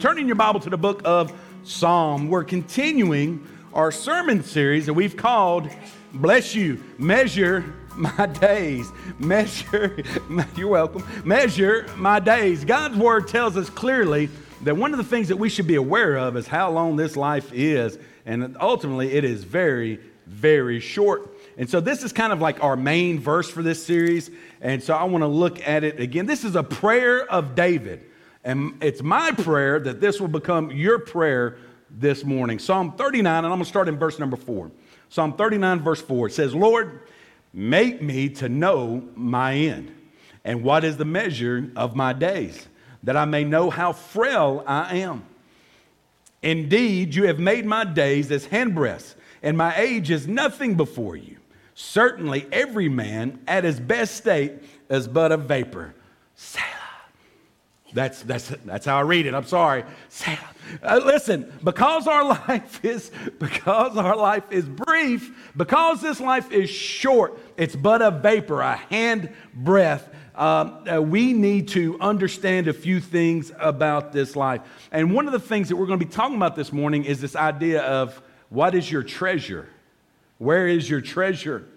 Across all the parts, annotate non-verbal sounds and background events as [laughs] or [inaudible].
Turning your Bible to the book of Psalm, we're continuing our sermon series that we've called Bless You, Measure My Days. Measure, [laughs] you're welcome. Measure My Days. God's Word tells us clearly that one of the things that we should be aware of is how long this life is, and ultimately it is very, very short. And so this is kind of like our main verse for this series. And so I want to look at it again. This is a prayer of David. And it's my prayer that this will become your prayer this morning. Psalm 39, and I'm going to start in verse number four. Psalm 39, verse 4, it says, Lord, make me to know my end, and what is the measure of my days, that I may know how frail I am. Indeed, you have made my days as handbreadths, and my age is nothing before you. Certainly, every man at his best state is but a vapor. That's, that's, that's how I read it. I'm sorry. Uh, listen, because our [laughs] life is because our life is brief, because this life is short, it's but a vapor, a hand breath. Um, uh, we need to understand a few things about this life. And one of the things that we're going to be talking about this morning is this idea of what is your treasure? Where is your treasure?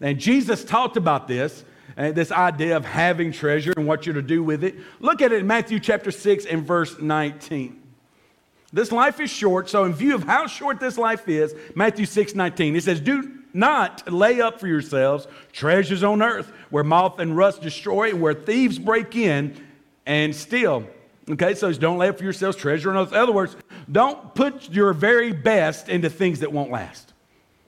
And Jesus talked about this uh, this idea of having treasure and what you're to do with it. Look at it in Matthew chapter 6 and verse 19. This life is short, so in view of how short this life is, Matthew 6 19, it says, Do not lay up for yourselves treasures on earth where moth and rust destroy, where thieves break in and steal. Okay, so don't lay up for yourselves treasure on earth. In other words, don't put your very best into things that won't last,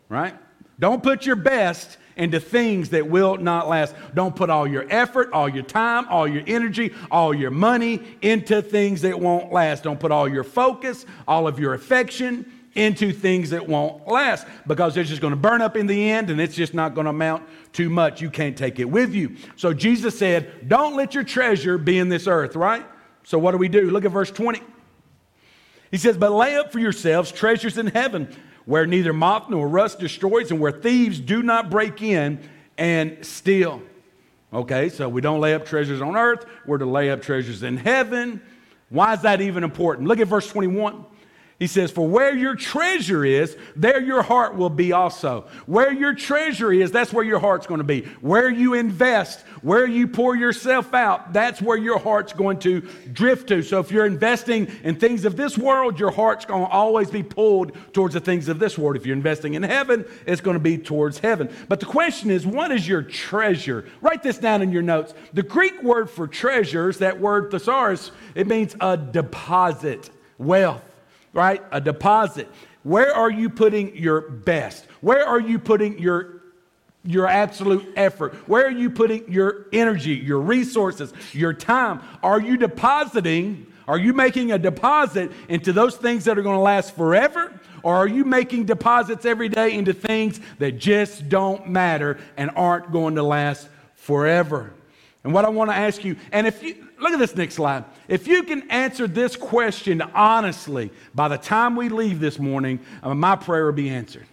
right? Don't put your best into things that will not last. Don't put all your effort, all your time, all your energy, all your money into things that won't last. Don't put all your focus, all of your affection into things that won't last because they're just going to burn up in the end and it's just not going to amount too much. You can't take it with you. So Jesus said, Don't let your treasure be in this earth, right? So what do we do? Look at verse 20. He says, But lay up for yourselves treasures in heaven where neither moth nor rust destroys, and where thieves do not break in and steal. Okay, so we don't lay up treasures on earth, we're to lay up treasures in heaven. Why is that even important? Look at verse 21. He says, For where your treasure is, there your heart will be also. Where your treasure is, that's where your heart's going to be. Where you invest, where you pour yourself out, that's where your heart's going to drift to. So if you're investing in things of this world, your heart's going to always be pulled towards the things of this world. If you're investing in heaven, it's going to be towards heaven. But the question is, what is your treasure? Write this down in your notes. The Greek word for treasures, that word thesaurus, it means a deposit, wealth right? A deposit. Where are you putting your best? Where are you putting your, your absolute effort? Where are you putting your energy, your resources, your time? Are you depositing? Are you making a deposit into those things that are going to last forever? Or are you making deposits every day into things that just don't matter and aren't going to last forever? And what I want to ask you, and if you, look at this next slide. If you can answer this question honestly, by the time we leave this morning, uh, my prayer will be answered.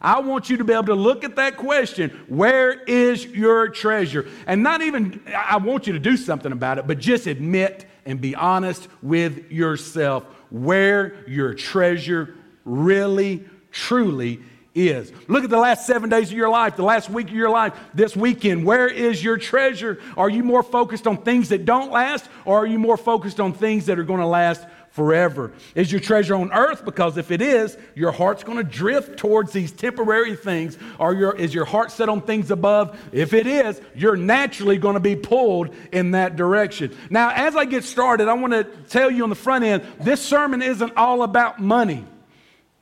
I want you to be able to look at that question where is your treasure? And not even, I want you to do something about it, but just admit and be honest with yourself where your treasure really, truly is. Look at the last seven days of your life, the last week of your life, this weekend. Where is your treasure? Are you more focused on things that don't last, or are you more focused on things that are going to last forever? Is your treasure on earth? Because if it is, your heart's going to drift towards these temporary things. Or your, is your heart set on things above? If it is, you're naturally going to be pulled in that direction. Now, as I get started, I want to tell you on the front end this sermon isn't all about money.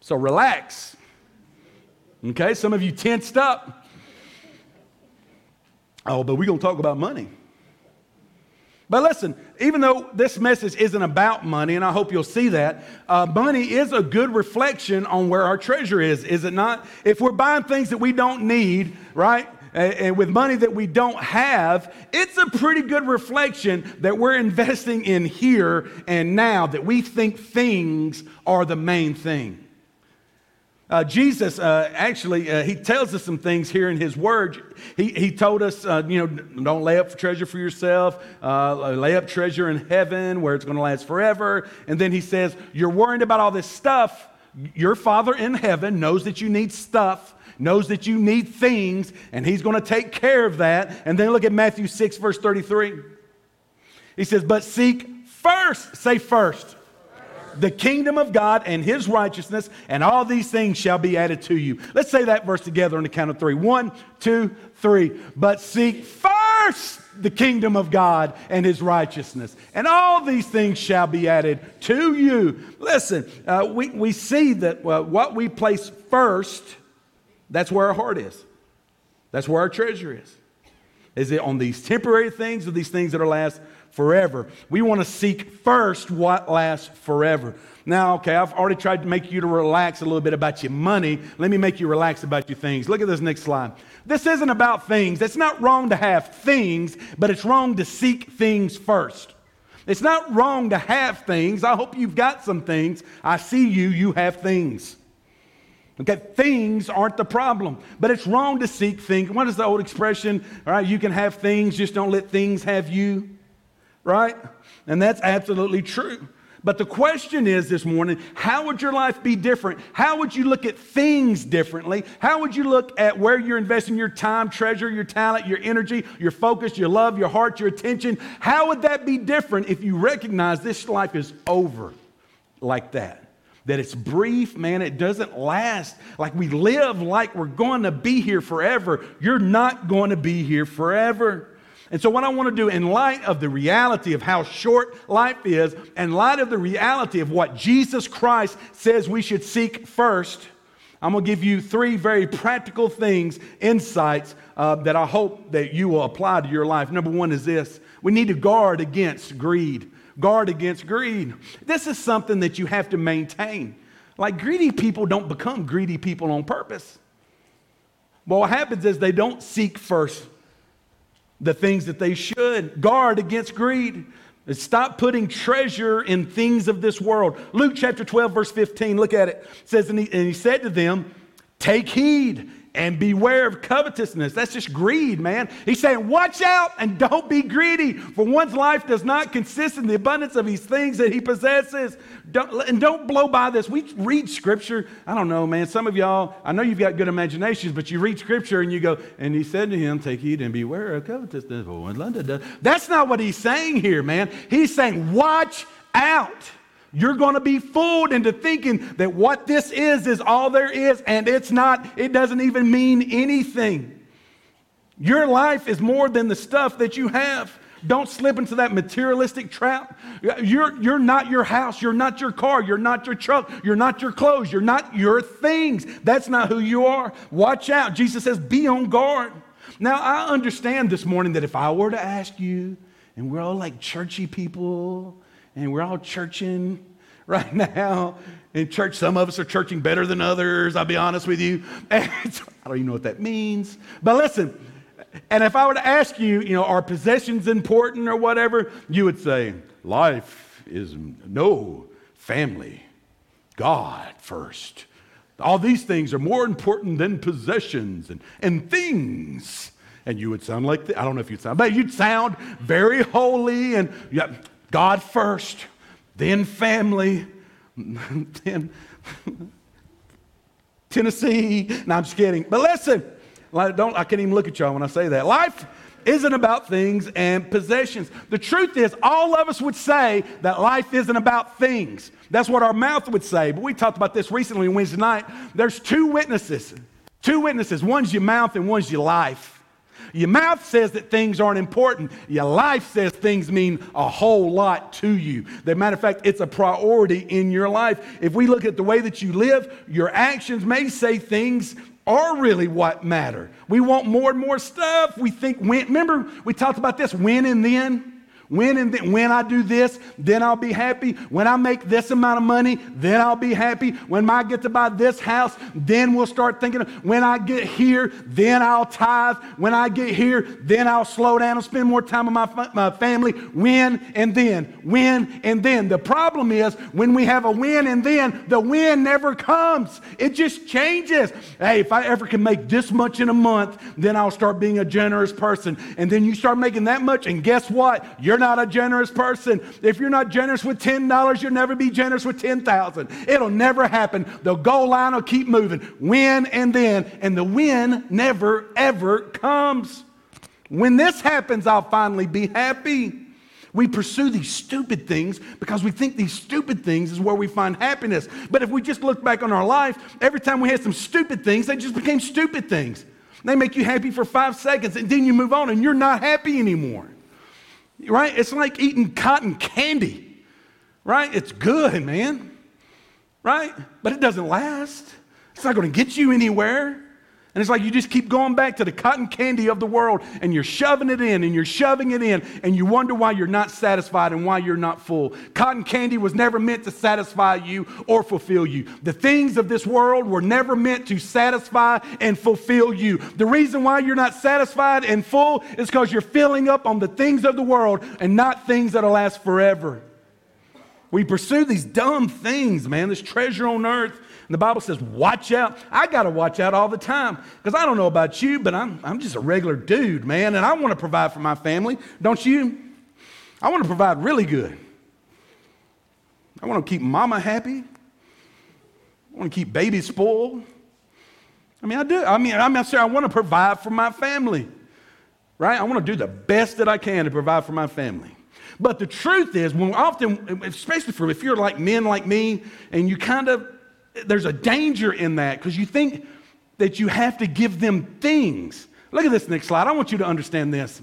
So relax. Okay, some of you tensed up. Oh, but we're going to talk about money. But listen, even though this message isn't about money, and I hope you'll see that, uh, money is a good reflection on where our treasure is, is it not? If we're buying things that we don't need, right? And, and with money that we don't have, it's a pretty good reflection that we're investing in here and now, that we think things are the main thing. Uh, Jesus uh, actually uh, he tells us some things here in his word. He, he told us, uh, you know, don't lay up treasure for yourself. Uh, lay up treasure in heaven where it's going to last forever. And then he says, you're worried about all this stuff. Your Father in heaven knows that you need stuff, knows that you need things, and he's going to take care of that. And then look at Matthew 6, verse 33. He says, but seek first. Say first the kingdom of God and his righteousness, and all these things shall be added to you. Let's say that verse together on the count of three. One, two, three. But seek first the kingdom of God and his righteousness, and all these things shall be added to you. Listen, uh, we, we see that uh, what we place first, that's where our heart is, that's where our treasure is. Is it on these temporary things or these things that are last forever. We want to seek first what lasts forever. Now, okay, I've already tried to make you to relax a little bit about your money. Let me make you relax about your things. Look at this next slide. This isn't about things. It's not wrong to have things, but it's wrong to seek things first. It's not wrong to have things. I hope you've got some things. I see you, you have things. Okay, things aren't the problem, but it's wrong to seek things. What is the old expression? All right, you can have things, just don't let things have you right? And that's absolutely true. But the question is this morning how would your life be different? How would you look at things differently? How would you look at where you're investing your time, treasure, your talent, your energy, your focus, your love, your heart, your attention? How would that be different if you recognize this life is over like that? That it's brief, man, it doesn't last. Like we live like we're going to be here forever. You're not going to be here forever. And so, what I want to do, in light of the reality of how short life is, in light of the reality of what Jesus Christ says we should seek first, I'm going to give you three very practical things, insights uh, that I hope that you will apply to your life. Number one is this we need to guard against greed. Guard against greed. This is something that you have to maintain. Like greedy people don't become greedy people on purpose. Well, what happens is they don't seek first the things that they should. Guard against greed. Stop putting treasure in things of this world. Luke chapter 12, verse 15, look at it. it says, and he, and he said to them, Take heed and beware of covetousness. That's just greed, man. He's saying, watch out and don't be greedy, for one's life does not consist in the abundance of these things that he possesses. Don't, and don't blow by this. We read scripture. I don't know, man. Some of y'all, I know you've got good imaginations, but you read scripture and you go, and he said to him, Take heed and beware of covetousness. Oh, That's not what he's saying here, man. He's saying, watch out. You're going to be fooled into thinking that what this is is all there is, and it's not. It doesn't even mean anything. Your life is more than the stuff that you have. Don't slip into that materialistic trap. You're, you're not your house. You're not your car. You're not your truck. You're not your clothes. You're not your things. That's not who you are. Watch out. Jesus says, be on guard. Now, I understand this morning that if I were to ask you, and we're all like churchy people, and we're all churching [laughs] right now. In church, some of us are churching better than others, I'll be honest with you. [laughs] And I don't even know what that means. But listen, and if I were to ask you, you know, are possessions important or whatever, you would say, life is no family, God first. All these things are more important than possessions and, and things. And you would sound like, the, I don't know if you'd sound, but you'd sound very holy and yeah, God first, then family, [laughs] then Tennessee. No, I'm just kidding. But listen, don't, I can't even look at y'all when I say that. Life isn't about things and possessions. The truth is, all of us would say that life isn't about things. That's what our mouth would say. But we talked about this recently Wednesday night. There's two witnesses. Two witnesses. One's your mouth and one's your life. Your mouth says that things aren't important. Your life says things mean a whole lot to you. As matter of fact, it's a priority in your life. If we look at the way that you live, your actions may say things are really what matter. We want more and more stuff. We think when, remember, we talked about this when and then. When and then, when I do this, then I'll be happy. When I make this amount of money, then I'll be happy. When I get to buy this house, then we'll start thinking. When I get here, then I'll tithe. When I get here, then I'll slow down and spend more time with my, my family. When and then, when and then. The problem is when we have a when and then, the when never comes. It just changes. Hey, if I ever can make this much in a month, then I'll start being a generous person. And then you start making that much, and guess what? You're not a generous person. If you're not generous with $10, you'll never be generous with 10,000. It'll never happen. The goal line will keep moving. When and then, and the win never ever comes. When this happens, I'll finally be happy. We pursue these stupid things because we think these stupid things is where we find happiness. But if we just look back on our life, every time we had some stupid things, they just became stupid things. They make you happy for five seconds and then you move on and you're not happy anymore right? It's like eating cotton candy, right? It's good, man, right? But it doesn't last. It's not going to get you anywhere. And it's like you just keep going back to the cotton candy of the world and you're shoving it in and you're shoving it in and you wonder why you're not satisfied and why you're not full. Cotton candy was never meant to satisfy you or fulfill you. The things of this world were never meant to satisfy and fulfill you. The reason why you're not satisfied and full is because you're filling up on the things of the world and not things that'll last forever. We pursue these dumb things, man, this treasure on earth and the Bible says, watch out. I got to watch out all the time because I don't know about you, but I'm, I'm just a regular dude, man, and I want to provide for my family. Don't you? I want to provide really good. I want to keep mama happy. I want to keep baby spoiled. I mean, I do. I mean, I'm not saying I want to provide for my family, right? I want to do the best that I can to provide for my family. But the truth is, when often, especially for if you're like men like me, and you kind of there's a danger in that because you think that you have to give them things. Look at this next slide. I want you to understand this.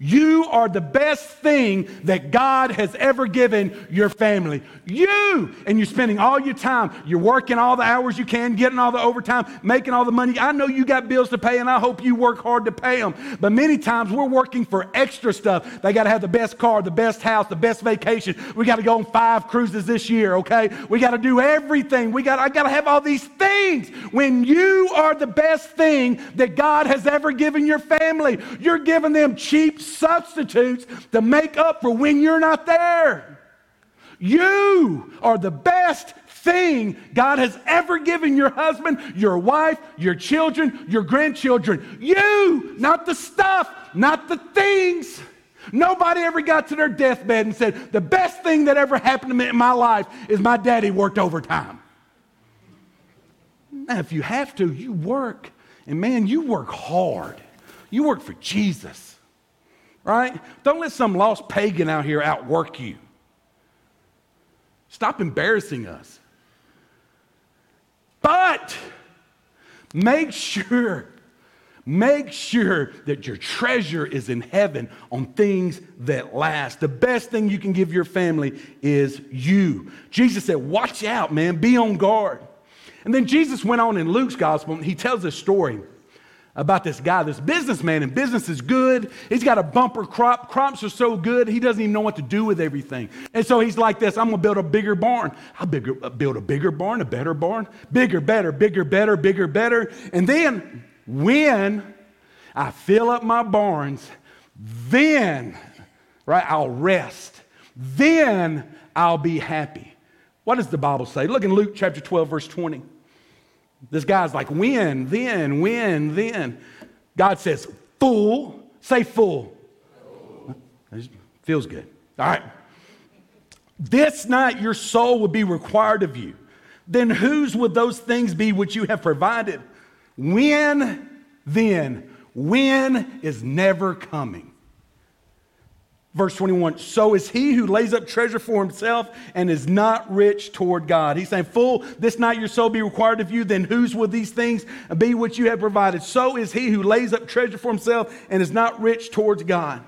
You are the best thing that God has ever given your family. You! And you're spending all your time. You're working all the hours you can, getting all the overtime, making all the money. I know you got bills to pay, and I hope you work hard to pay them. But many times we're working for extra stuff. They got to have the best car, the best house, the best vacation. We got to go on five cruises this year, okay? We got to do everything. We got I got to have all these things. When you are the best thing that God has ever given your family, you're giving them cheap substitutes to make up for when you're not there. You are the best thing God has ever given your husband, your wife, your children, your grandchildren. You, not the stuff, not the things. Nobody ever got to their deathbed and said, The best thing that ever happened to me in my life is my daddy worked overtime. Now, if you have to, you work. And man, you work hard. You work for Jesus right? Don't let some lost pagan out here outwork you. Stop embarrassing us. But make sure, make sure that your treasure is in heaven on things that last. The best thing you can give your family is you. Jesus said, Watch out, man, be on guard. And then Jesus went on in Luke's gospel, and he tells a story about this guy, this businessman, and business is good. He's got a bumper crop. Crops are so good, he doesn't even know what to do with everything. And so he's like this I'm to build a bigger barn. I'll bigger, uh, build a bigger barn, a better barn. Bigger, better, bigger, better, bigger, better. And then when I fill up my barns, then, right, I'll rest. Then I'll be happy. What does the Bible say? Look in Luke chapter 12, verse 20. This guy's like, when, then, when, then. God says, fool. Say fool. Feels good. All right. This night your soul will be required of you. Then whose would those things be which you have provided? When, then. When is never coming. Verse 21 So is he who lays up treasure for himself and is not rich toward God. He's saying, Fool, this night your soul be required of you, then whose will these things be which you have provided? So is he who lays up treasure for himself and is not rich towards God.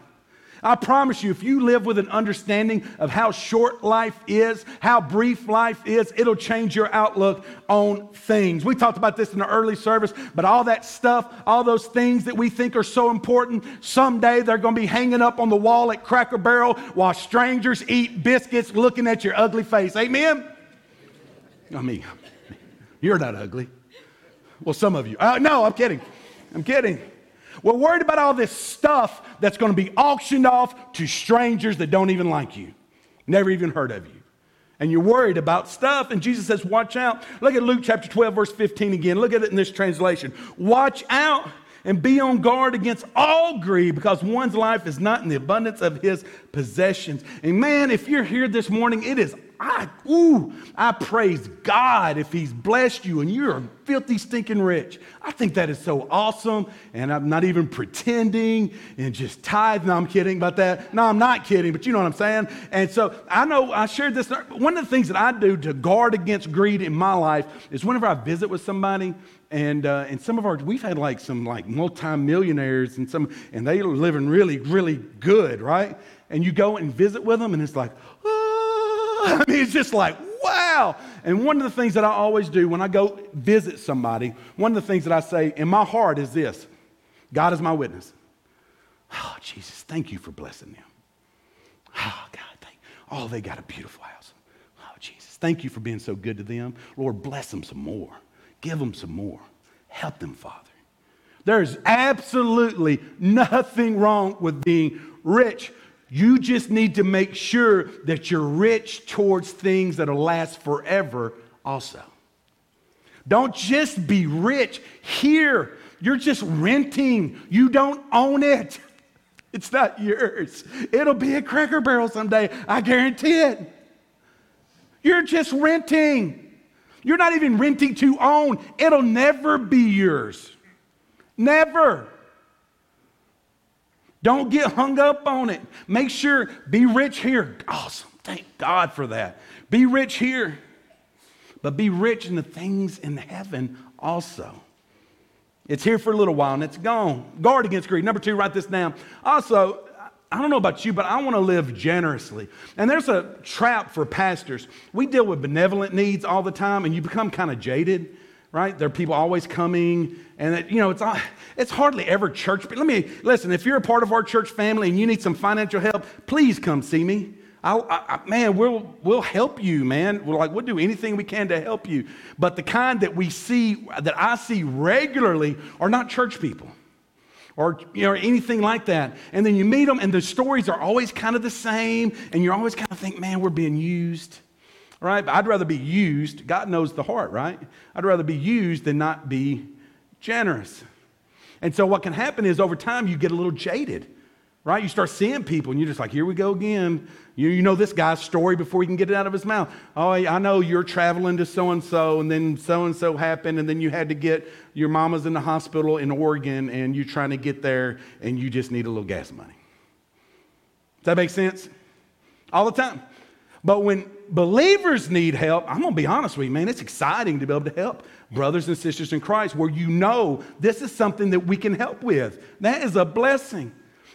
I promise you, if you live with an understanding of how short life is, how brief life is, it'll change your outlook on things. We talked about this in the early service, but all that stuff, all those things that we think are so important, someday they're going to be hanging up on the wall at Cracker Barrel while strangers eat biscuits looking at your ugly face. Amen? I mean, you're not ugly. Well, some of you. Uh, no, I'm kidding. I'm kidding. We're worried about all this stuff that's going to be auctioned off to strangers that don't even like you, never even heard of you. And you're worried about stuff. And Jesus says, Watch out. Look at Luke chapter 12, verse 15 again. Look at it in this translation. Watch out and be on guard against all greed because one's life is not in the abundance of his possessions. And man, if you're here this morning, it is I, ooh, I praise God if He's blessed you and you're filthy, stinking rich. I think that is so awesome. And I'm not even pretending and just tithe. No, I'm kidding about that. No, I'm not kidding, but you know what I'm saying. And so I know I shared this. One of the things that I do to guard against greed in my life is whenever I visit with somebody, and uh, and some of our we've had like some like multimillionaires and some and they are living really really good, right? And you go and visit with them, and it's like, oh, [laughs] I mean, it's just like, wow. And one of the things that I always do when I go visit somebody, one of the things that I say in my heart is this God is my witness. Oh, Jesus, thank you for blessing them. Oh, God, thank Oh, they got a beautiful house. Oh, Jesus, thank you for being so good to them. Lord, bless them some more. Give them some more. Help them, Father. There's absolutely nothing wrong with being rich. You just need to make sure that you're rich towards things that'll last forever, also. Don't just be rich here. You're just renting, you don't own it. [laughs] It's not yours. It'll be a cracker barrel someday, I guarantee it. You're just renting. You're not even renting to own. It'll never be yours. Never. Don't get hung up on it. Make sure, be rich here. Awesome. Thank God for that. Be rich here, but be rich in the things in heaven also. It's here for a little while and it's gone. Guard against greed. Number two, write this down. Also, I don't know about you, but I want to live generously. And there's a trap for pastors. We deal with benevolent needs all the time, and you become kind of jaded right? There are people always coming, and it, you know it's uh, it's hardly ever church. But let me listen. If you're a part of our church family and you need some financial help, please come see me. I, I, man, we'll we'll help you, man. We're like we'll do anything we can to help you. But the kind that we see that I see regularly are not church people. Or you know, anything like that. And then you meet them, and the stories are always kind of the same, and you're always kind of think, man, we're being used right? But I'd rather be used. God knows the heart, right? I'd rather be used than not be generous. And so what can happen is over time you get a little jaded, right? You start seeing people and you're just like, here we go again. You, you know this guy's story before he can get it out of his mouth. Oh, I know you're traveling to so and so, and then so and so happened, and then you had to get your mama's in the hospital in Oregon, and you're trying to get there, and you just need a little gas money. Does that make sense? All the time. But when believers need help, I'm going to be honest with you, man, it's exciting to be able to help brothers and sisters in Christ where you know this is something that we can help with. That is a blessing.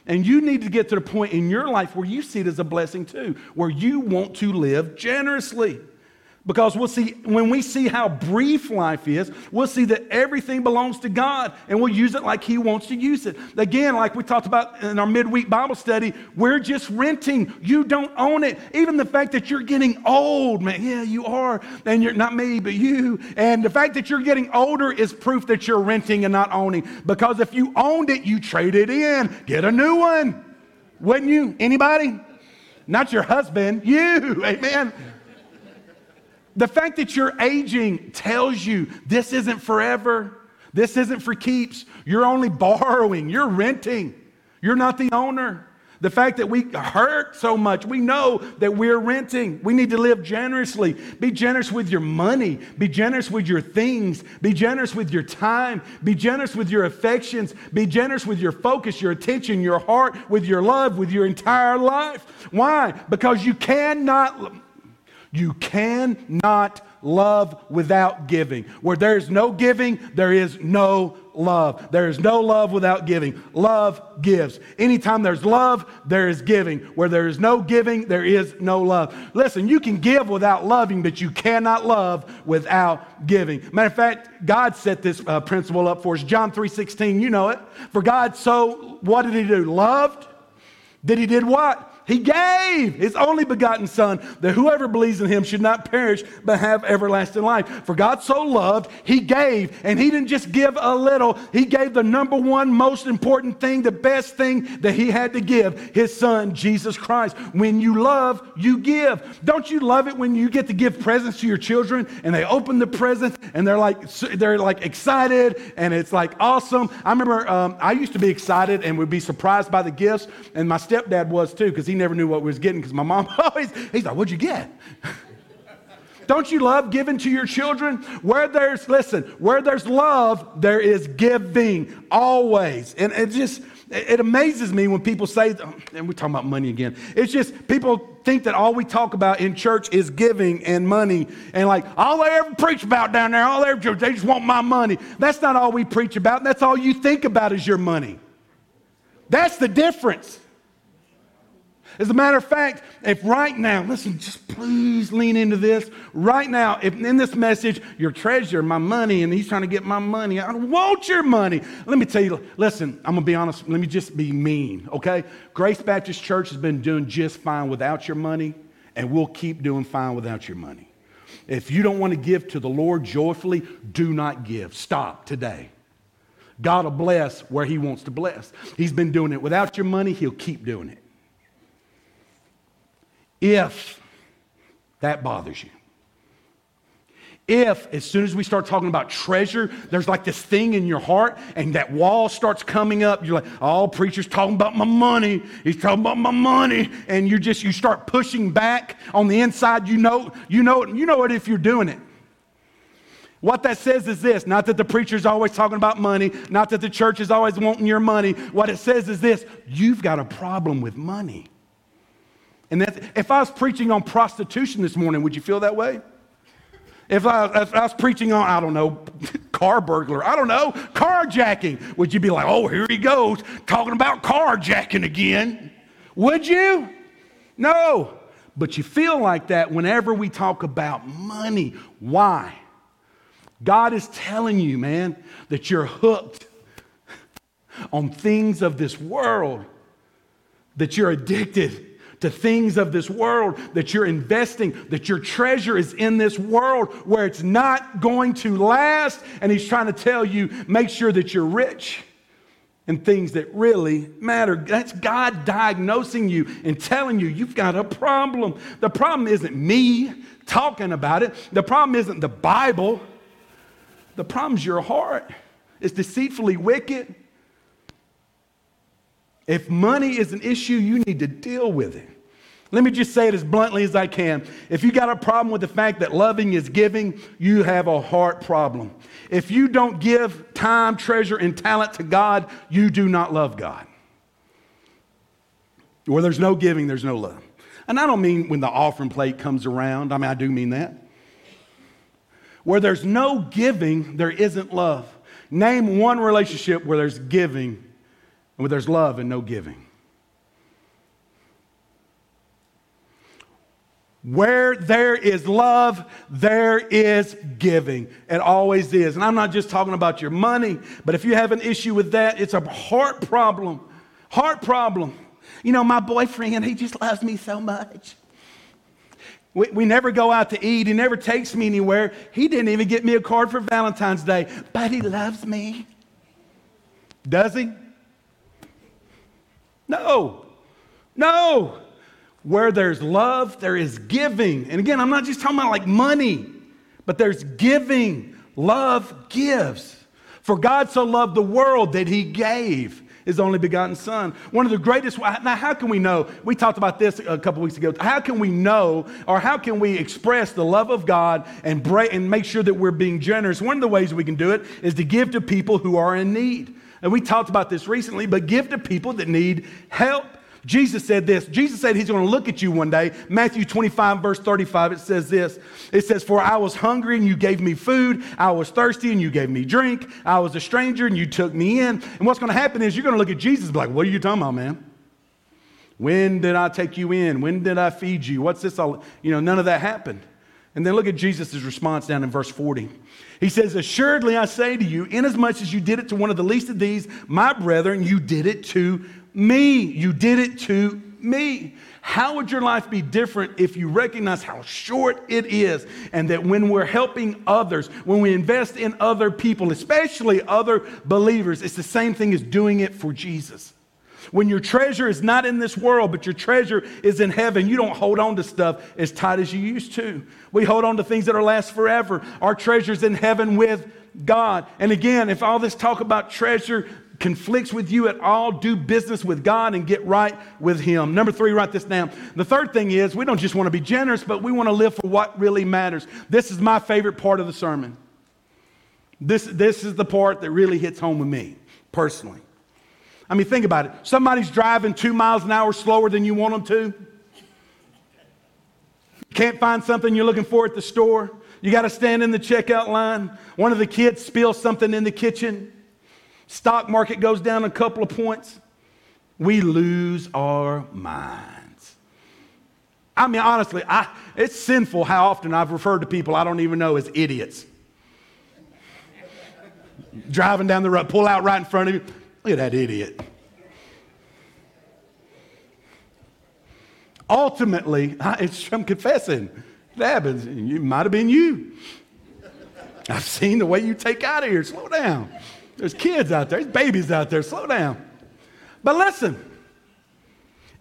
And you need to get to the point in your life where you see it as a blessing too, where you want to live generously. Because we'll see, when we see how brief life is, we'll see that everything belongs to God and we'll use it like He wants to use it. Again, like we talked about in our midweek Bible study, we're just renting. You don't own it. Even the fact that you're getting old, man, yeah, you are. And you're not me, but you. And the fact that you're getting older is proof that you're renting and not owning. Because if you owned it, you trade it in, get a new one. Wouldn't you? Anybody? Not your husband, you. Amen. The fact that you're aging tells you this isn't forever. This isn't for keeps. You're only borrowing, you're renting. You're not the owner. The fact that we hurt so much, we know that we're renting. We need to live generously. Be generous with your money. Be generous with your things. Be generous with your time. Be generous with your affections. Be generous with your focus, your attention, your heart, with your love, with your entire life. Why? Because you cannot You cannot love without giving. Where there's no giving, there is no love. There is no love without giving. Love gives. Anytime there's love, there is giving. Where there is no giving, there is no love. Listen, you can give without loving, but you cannot love without giving. Matter of fact, God set this uh, principle up for us. John 3:16, you know it. For God so what did he do? Loved? Did he did what? He gave his only begotten Son that whoever believes in him should not perish but have everlasting life. For God so loved, he gave, and he didn't just give a little, he gave the number one most important thing, the best thing that he had to give his Son, Jesus Christ. When you love, you give. Don't you love it when you get to give presents to your children and they open the presents and they're like, they're like excited and it's like awesome? I remember um, I used to be excited and would be surprised by the gifts, and my stepdad was too because he never knew what we was getting because my mom [laughs] always, he's like, what'd you get? [laughs] Don't you love giving to your children? Where there's, listen, where there's love, there is giving always. And it just, it amazes me when people say, oh, and we're talking about money again. It's just people think that all we talk about in church is giving and money. And like, all they ever preach about down there, all they ever, they just want my money. That's not all we preach about. That's all you think about is your money. That's the difference. As a matter of fact, if right now, listen, just please lean into this. Right now, if in this message, your treasure, my money, and he's trying to get my money, I don't want your money. Let me tell you, listen, I'm going to be honest. Let me just be mean, okay? Grace Baptist Church has been doing just fine without your money, and we'll keep doing fine without your money. If you don't want to give to the Lord joyfully, do not give. Stop today. God will bless where He wants to bless. He's been doing it without your money, He'll keep doing it if that bothers you. If, as soon as we start talking about treasure, there's like this thing in your heart and that wall starts coming up, you're like, oh, preacher's talking about my money. He's talking about my money. And you just, you start pushing back on the inside. You know, you know, you know it if you're doing it. What that says is this not that the preacher's always talking about money, not that the church is always wanting your money. What it says is this you've got a problem with money. And if I was preaching on prostitution this morning, would you feel that way? If I, if I was preaching on, I don't know, [laughs] car burglar, I don't know, carjacking, would you be like, oh, here he goes, talking about carjacking again? Would you? No. But you feel like that whenever we talk about money. Why? God is telling you, man, that you're hooked on things of this world, that you're addicted to things of this world, that you're investing, that your treasure is in this world where it's not going to last. And he's trying to tell you, make sure that you're rich in things that really matter. That's God diagnosing you and telling you you've got a problem. The problem isn't me talking about it, the problem isn't the Bible, the problem's your heart. It's deceitfully wicked. If money is an issue, you need to deal with it. Let me just say it as bluntly as I can. If you got a problem with the fact that loving is giving, you have a heart problem. If you don't give time, treasure, and talent to God, you do not love God. Where there's no giving, there's no love. And I don't mean when the offering plate comes around, I mean, I do mean that. Where there's no giving, there isn't love. Name one relationship where there's giving and where there's love and no giving. Where there is love, there is giving. It always is. And I'm not just talking about your money, but if you have an issue with that, it's a heart problem. Heart problem. You know, my boyfriend, he just loves me so much. We, we never go out to eat. He never takes me anywhere. He didn't even get me a card for Valentine's Day, but he loves me. Does he? No. No. Where there's love, there is giving. And again, I'm not just talking about like money, but there's giving. Love gives. For God so loved the world that he gave his only begotten son. One of the greatest, now how can we know? We talked about this a couple weeks ago. How can we know or how can we express the love of God and, break, and make sure that we're being generous? One of the ways we can do it is to give to people who are in need. And we talked about this recently, but give to people that need help Jesus said this. Jesus said he's going to look at you one day. Matthew 25, verse 35, it says this. It says, For I was hungry and you gave me food. I was thirsty and you gave me drink. I was a stranger and you took me in. And what's going to happen is you're going to look at Jesus and be like, What are you talking about, man? When did I take you in? When did I feed you? What's this all? You know, none of that happened. And then look at Jesus' response down in verse 40. He says, Assuredly I say to you, inasmuch as you did it to one of the least of these, my brethren, you did it to me. You did it to me. How would your life be different if you recognize how short it is and that when we're helping others, when we invest in other people, especially other believers, it's the same thing as doing it for Jesus? When your treasure is not in this world, but your treasure is in heaven, you don't hold on to stuff as tight as you used to. We hold on to things that are last forever. Our treasure's in heaven with God. And again, if all this talk about treasure conflicts with you at all, do business with God and get right with Him. Number three, write this down. The third thing is we don't just want to be generous, but we want to live for what really matters. This is my favorite part of the sermon. This, this is the part that really hits home with me personally. I mean, think about it. Somebody's driving two miles an hour slower than you want them to. Can't find something you're looking for at the store. You got to stand in the checkout line. One of the kids spills something in the kitchen. Stock market goes down a couple of points. We lose our minds. I mean, honestly, I, it's sinful how often I've referred to people I don't even know as idiots. Driving down the road, pull out right in front of you. Look at that idiot. Ultimately, [laughs] I'm confessing, it happens. It might have been you. I've seen the way you take out of here. Slow down. There's kids out there, there's babies out there. Slow down. But listen,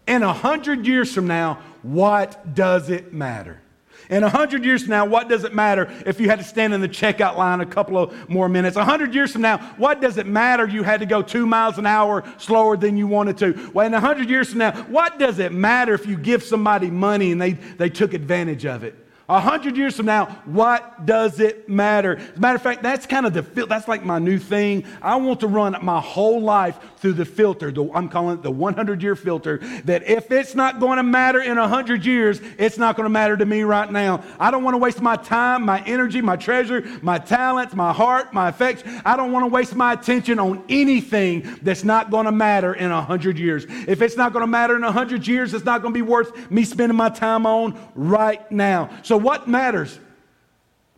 in a hundred years from now, what does it matter? In 100 years from now, what does it matter if you had to stand in the checkout line a couple of more minutes? 100 years from now, what does it matter you had to go two miles an hour slower than you wanted to? Well, in 100 years from now, what does it matter if you give somebody money and they, they took advantage of it? A hundred years from now, what does it matter? As a matter of fact, that's kind of the that's like my new thing. I want to run my whole life through the filter. The, I'm calling it the 100 year filter. That if it's not going to matter in a hundred years, it's not going to matter to me right now. I don't want to waste my time, my energy, my treasure, my talents, my heart, my affection. I don't want to waste my attention on anything that's not going to matter in a hundred years. If it's not going to matter in a hundred years, it's not going to be worth me spending my time on right now. So so, what matters?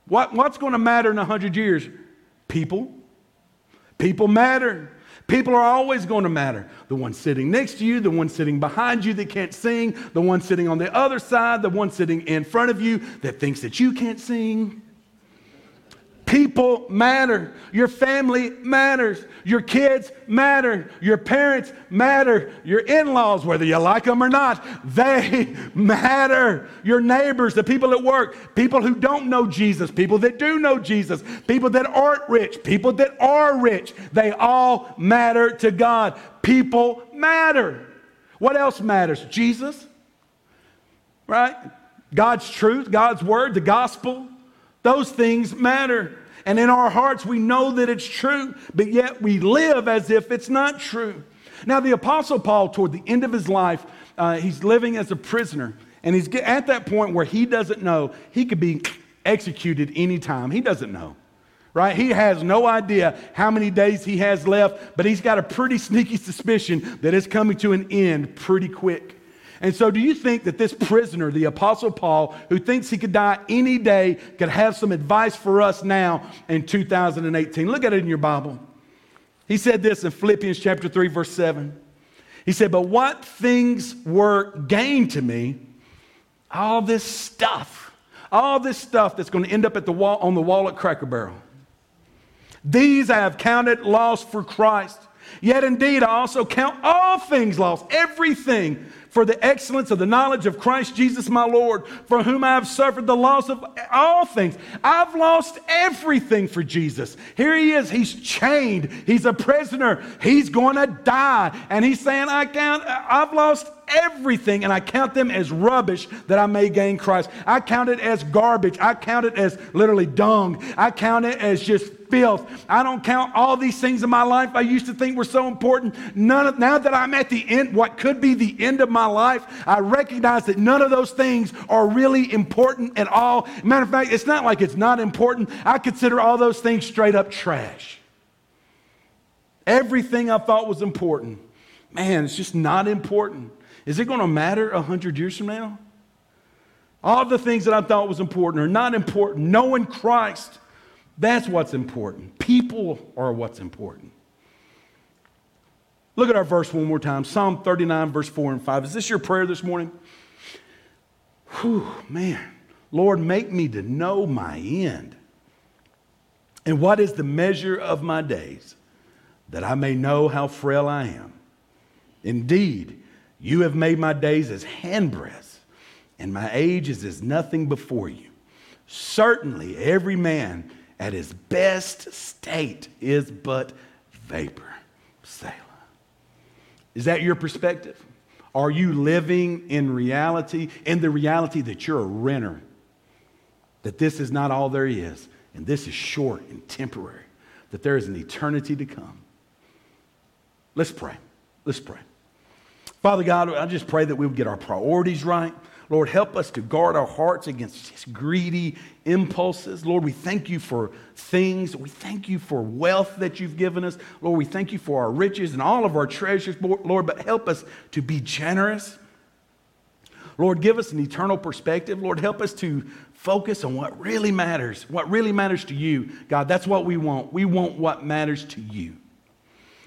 What, what's going to matter in 100 years? People. People matter. People are always going to matter. The one sitting next to you, the one sitting behind you that can't sing, the one sitting on the other side, the one sitting in front of you that thinks that you can't sing. People matter. Your family matters. Your kids matter. Your parents matter. Your in laws, whether you like them or not, they [laughs] matter. Your neighbors, the people at work, people who don't know Jesus, people that do know Jesus, people that aren't rich, people that are rich, they all matter to God. People matter. What else matters? Jesus, right? God's truth, God's word, the gospel. Those things matter. And in our hearts, we know that it's true, but yet we live as if it's not true. Now, the Apostle Paul, toward the end of his life, uh, he's living as a prisoner. And he's at that point where he doesn't know he could be executed anytime. He doesn't know, right? He has no idea how many days he has left, but he's got a pretty sneaky suspicion that it's coming to an end pretty quick. And so, do you think that this prisoner, the Apostle Paul, who thinks he could die any day, could have some advice for us now in 2018? Look at it in your Bible. He said this in Philippians chapter 3, verse 7. He said, But what things were gained to me, all this stuff, all this stuff that's going to end up at the wall, on the wall at Cracker Barrel. These I have counted loss for Christ. Yet indeed, I also count all things lost, everything for the excellence of the knowledge of Christ Jesus my Lord, for whom I have suffered the loss of all things. I've lost everything for Jesus. Here he is, he's chained, he's a prisoner, he's going to die. And he's saying, I can't, I've lost everything and I count them as rubbish that I may gain Christ. I count it as garbage. I count it as literally dung. I count it as just filth. I don't count all these things in my life I used to think were so important. None of, now that I'm at the end, what could be the end of my life, I recognize that none of those things are really important at all. Matter of fact, it's not like it's not important. I consider all those things straight up trash. Everything I thought was important, man, it's just not important. Is it going to matter 100 years from now? All the things that I thought was important are not important. Knowing Christ that's what's important. People are what's important. Look at our verse one more time Psalm 39, verse 4 and 5. Is this your prayer this morning? Whew, man. Lord, make me to know my end. And what is the measure of my days, that I may know how frail I am? Indeed, you have made my days as handbreadths, and my age is as nothing before you. Certainly, every man at his best state is but vapor. Selah. Is that your perspective? Are you living in reality, in the reality that you're a renter? That this is not all there is, and this is short and temporary, that there is an eternity to come. Let's pray. Let's pray. Father God, I just pray that we would get our priorities right. Lord, help us to guard our hearts against greedy impulses. Lord, we thank you for things. We thank you for wealth that you've given us. Lord, we thank you for our riches and all of our treasures, Lord, but help us to be generous. Lord, give us an eternal perspective. Lord, help us to focus on what really matters, what really matters to you. God, that's what we want. We want what matters to you.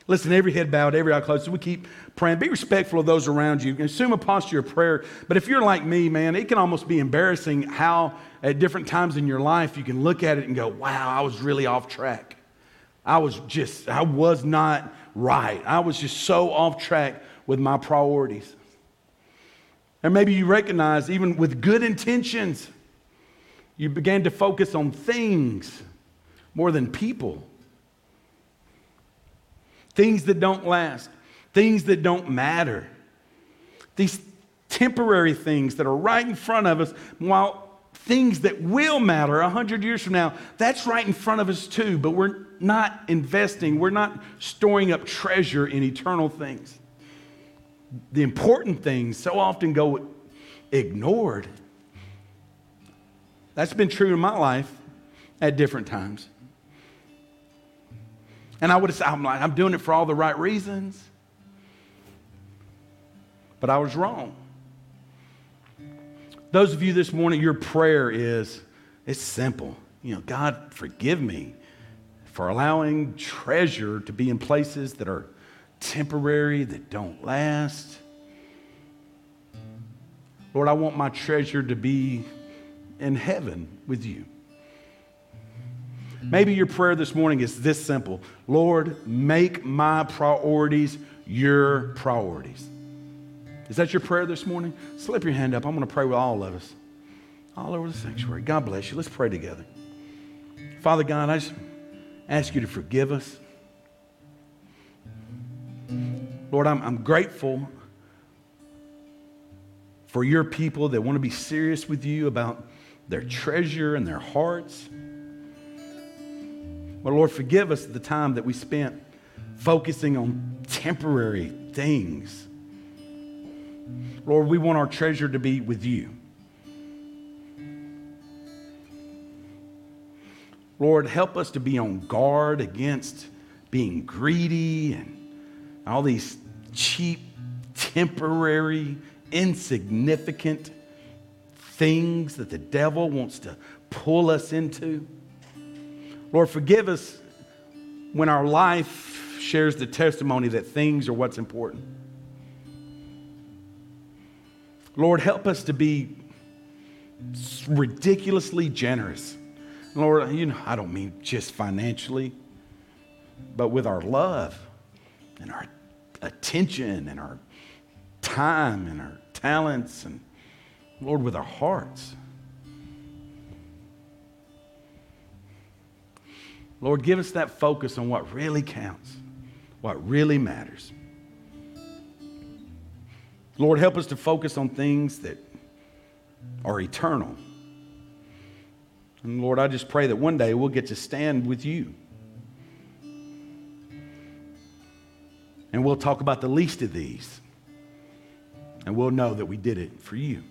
Listen, every head bowed, every eye closed. We keep praying. Be respectful of those around you. Assume a posture of prayer. But if you're like me, man, it can almost be embarrassing how at different times in your life you can look at it and go, wow, I was really off track. I was just, I was not right. I was just so off track with my priorities. And maybe you recognize, even with good intentions, you began to focus on things more than people things that don't last, things that don't matter, these temporary things that are right in front of us, while things that will matter 100 years from now, that's right in front of us too, but we're not investing, we're not storing up treasure in eternal things. The important things so often go ignored. That's been true in my life at different times. And I would have said, I'm like, I'm doing it for all the right reasons. But I was wrong. Those of you this morning, your prayer is, it's simple. You know, God, forgive me for allowing treasure to be in places that are temporary, that don't last. Lord, I want my treasure to be in heaven with you. Mm-hmm. Maybe your prayer this morning is this simple Lord, make my priorities your priorities. Is that your prayer this morning? Slip your hand up. I'm going to pray with all of us, all over the sanctuary. God bless you. Let's pray together. Father God, I just ask you to forgive us. Lord, I'm, I'm grateful for your people that want to be serious with you about their treasure and their hearts. But Lord, forgive us the time that we spent focusing on temporary things. Lord, we want our treasure to be with you. Lord, help us to be on guard against being greedy and all these cheap, temporary, insignificant things that the devil wants to pull us into. Lord, forgive us when our life shares the testimony that things are what's important. Lord, help us to be ridiculously generous. Lord, you know, I don't mean just financially, but with our love and our attention and our time and our talents and, Lord, with our hearts. Lord, give us that focus on what really counts, what really matters. Lord, help us to focus on things that are eternal. And Lord, I just pray that one day we'll get to stand with you. And we'll talk about the least of these. And we'll know that we did it for you.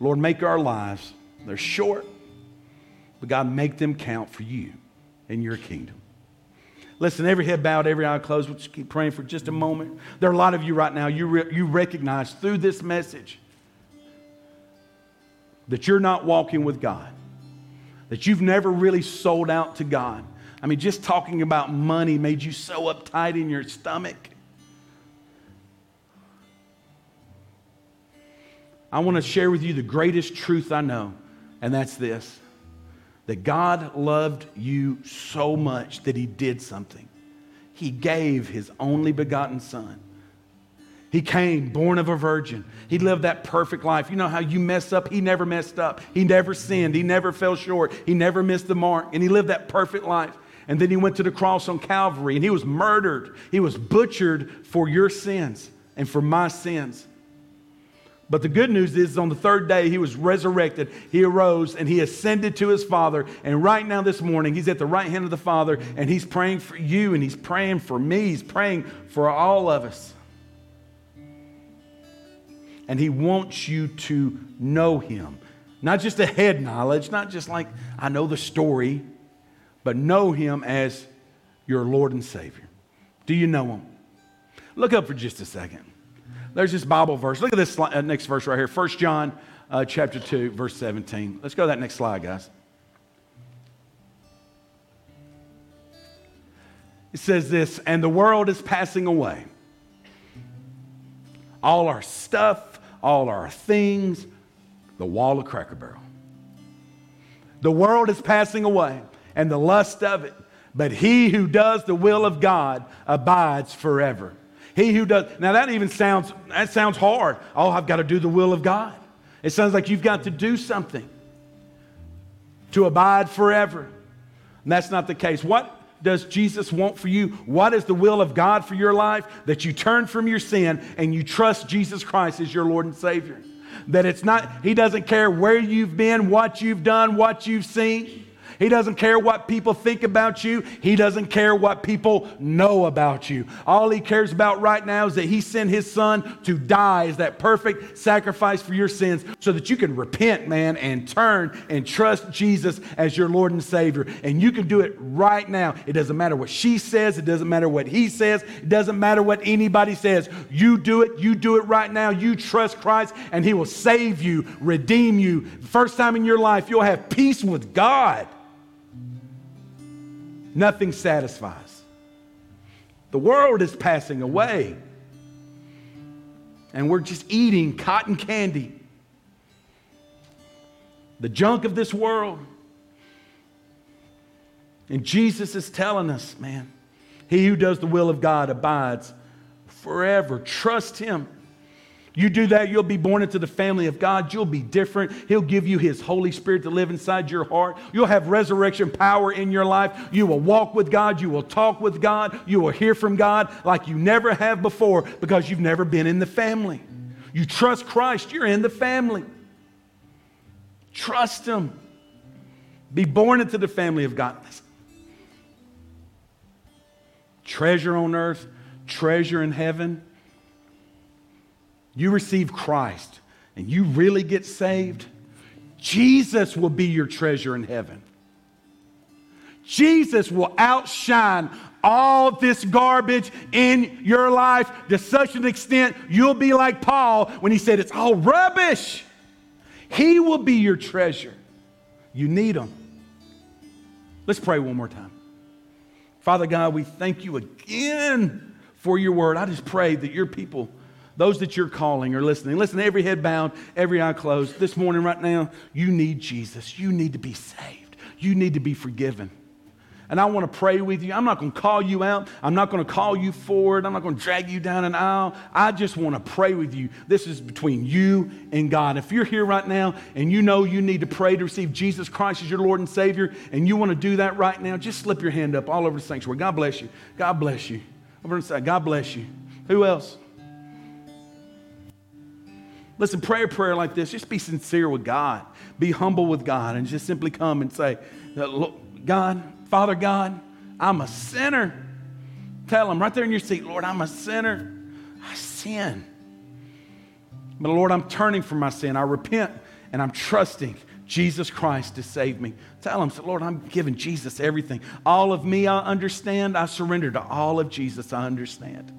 Lord, make our lives, they're short, but God, make them count for you and your kingdom. Listen, every head bowed, every eye closed. We'll just keep praying for just a moment. There are a lot of you right now, you, re- you recognize through this message that you're not walking with God, that you've never really sold out to God. I mean, just talking about money made you so uptight in your stomach. I want to share with you the greatest truth I know, and that's this that God loved you so much that He did something. He gave His only begotten Son. He came, born of a virgin. He lived that perfect life. You know how you mess up? He never messed up. He never sinned. He never fell short. He never missed the mark. And he lived that perfect life. And then he went to the cross on Calvary and he was murdered. He was butchered for your sins and for my sins. But the good news is on the third day, he was resurrected. He arose and he ascended to his Father. And right now, this morning, he's at the right hand of the Father and he's praying for you and he's praying for me. He's praying for all of us. And he wants you to know him. Not just a head knowledge, not just like I know the story, but know him as your Lord and Savior. Do you know him? Look up for just a second. There's this Bible verse. Look at this uh, next verse right here. 1 John uh, chapter 2, verse 17. Let's go to that next slide, guys. It says this, and the world is passing away. All our stuff, all our things, the wall of Cracker Barrel. The world is passing away and the lust of it, but he who does the will of God abides forever. He who does, now that even sounds, that sounds hard. Oh, I've got to do the will of God. It sounds like you've got to do something to abide forever. And that's not the case. What does Jesus want for you? What is the will of God for your life? That you turn from your sin and you trust Jesus Christ as your Lord and Savior. That it's not, He doesn't care where you've been, what you've done, what you've seen. He doesn't care what people think about you. He doesn't care what people know about you. All he cares about right now is that he sent his son to die as that perfect sacrifice for your sins so that you can repent, man, and turn and trust Jesus as your Lord and Savior. And you can do it right now. It doesn't matter what she says, it doesn't matter what he says, it doesn't matter what anybody says. You do it, you do it right now. You trust Christ, and he will save you, redeem you. First time in your life, you'll have peace with God. Nothing satisfies. The world is passing away. And we're just eating cotton candy. The junk of this world. And Jesus is telling us, man, he who does the will of God abides forever. Trust him. You do that, you'll be born into the family of God. You'll be different. He'll give you His Holy Spirit to live inside your heart. You'll have resurrection power in your life. You will walk with God. You will talk with God. You will hear from God like you never have before because you've never been in the family. You trust Christ, you're in the family. Trust Him. Be born into the family of God. Treasure on earth, treasure in heaven you receive Christ and you really get saved, Jesus will be your treasure in heaven. Jesus will outshine all this garbage in your life to such an extent you'll be like Paul when he said, It's all rubbish. He will be your treasure. You need him. Let's pray one more time. Father God, we thank you again for your word. I just pray that your people those that you're calling or listening, listen, every head bowed, every eye closed. This morning, right now, you need Jesus. You need to be saved. You need to be forgiven. And I want to pray with you. I'm not going to call you out. I'm not going to call you forward. I'm not going to drag you down an aisle. I just want to pray with you. This is between you and God. If you're here right now and you know you need to pray to receive Jesus Christ as your Lord and Savior, and you want to do that right now, just slip your hand up all over the sanctuary. God bless you. God bless you. Over the side. God bless you. Who else? Listen, pray a prayer like this. Just be sincere with God. Be humble with God and just simply come and say, God, Father God, I'm a sinner. Tell him right there in your seat, Lord, I'm a sinner. I sin. But Lord, I'm turning from my sin. I repent and I'm trusting Jesus Christ to save me. Tell him, Lord, I'm giving Jesus everything. All of me I understand. I surrender to all of Jesus I understand.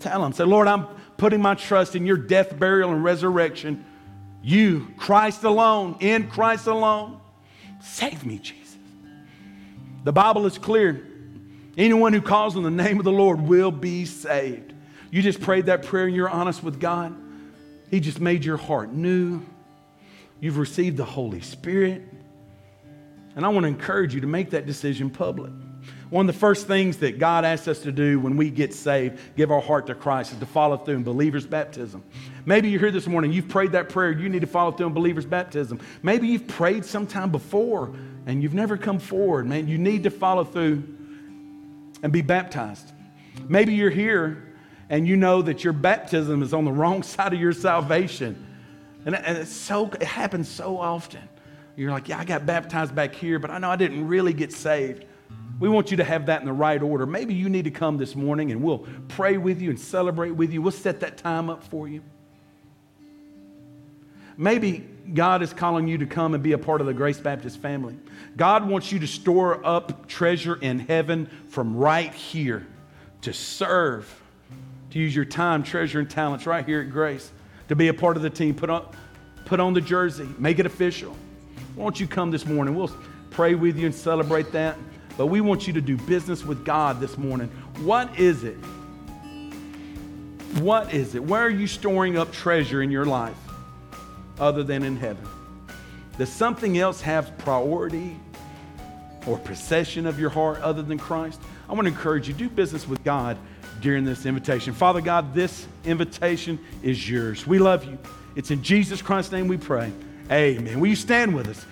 Tell him, say, Lord, I'm putting my trust in your death, burial, and resurrection. You, Christ alone, in Christ alone. Save me, Jesus. The Bible is clear. Anyone who calls on the name of the Lord will be saved. You just prayed that prayer and you're honest with God. He just made your heart new. You've received the Holy Spirit. And I want to encourage you to make that decision public. One of the first things that God asks us to do when we get saved, give our heart to Christ, is to follow through in believer's baptism. Maybe you're here this morning, you've prayed that prayer, you need to follow through in believer's baptism. Maybe you've prayed sometime before and you've never come forward, man. You need to follow through and be baptized. Maybe you're here and you know that your baptism is on the wrong [laughs] side of your salvation. And, it's so, it happens so often. You're like, yeah, I got baptized back here, but I know I didn't really get saved. We want you to have that in the right order. Maybe you need to come this morning and we'll pray with you and celebrate with you. We'll set that time up for you. Maybe God is calling you to come and be a part of the Grace Baptist family. God wants you to store up treasure in heaven from right here to serve, to use your time, treasure, and talents right here at Grace, to be a part of the team. Put on, put on the jersey, make it official. Won't you come this morning? We'll pray with you and celebrate that. But we want you to do business with God this morning. What is it? What is it? Where are you storing up treasure in your life other than in heaven? Does something else have priority or possession of your heart other than Christ? I want to encourage you do business with God during this invitation. Father God, this invitation is yours. We love you. It's in Jesus Christ's name we pray. Amen. Will you stand with us?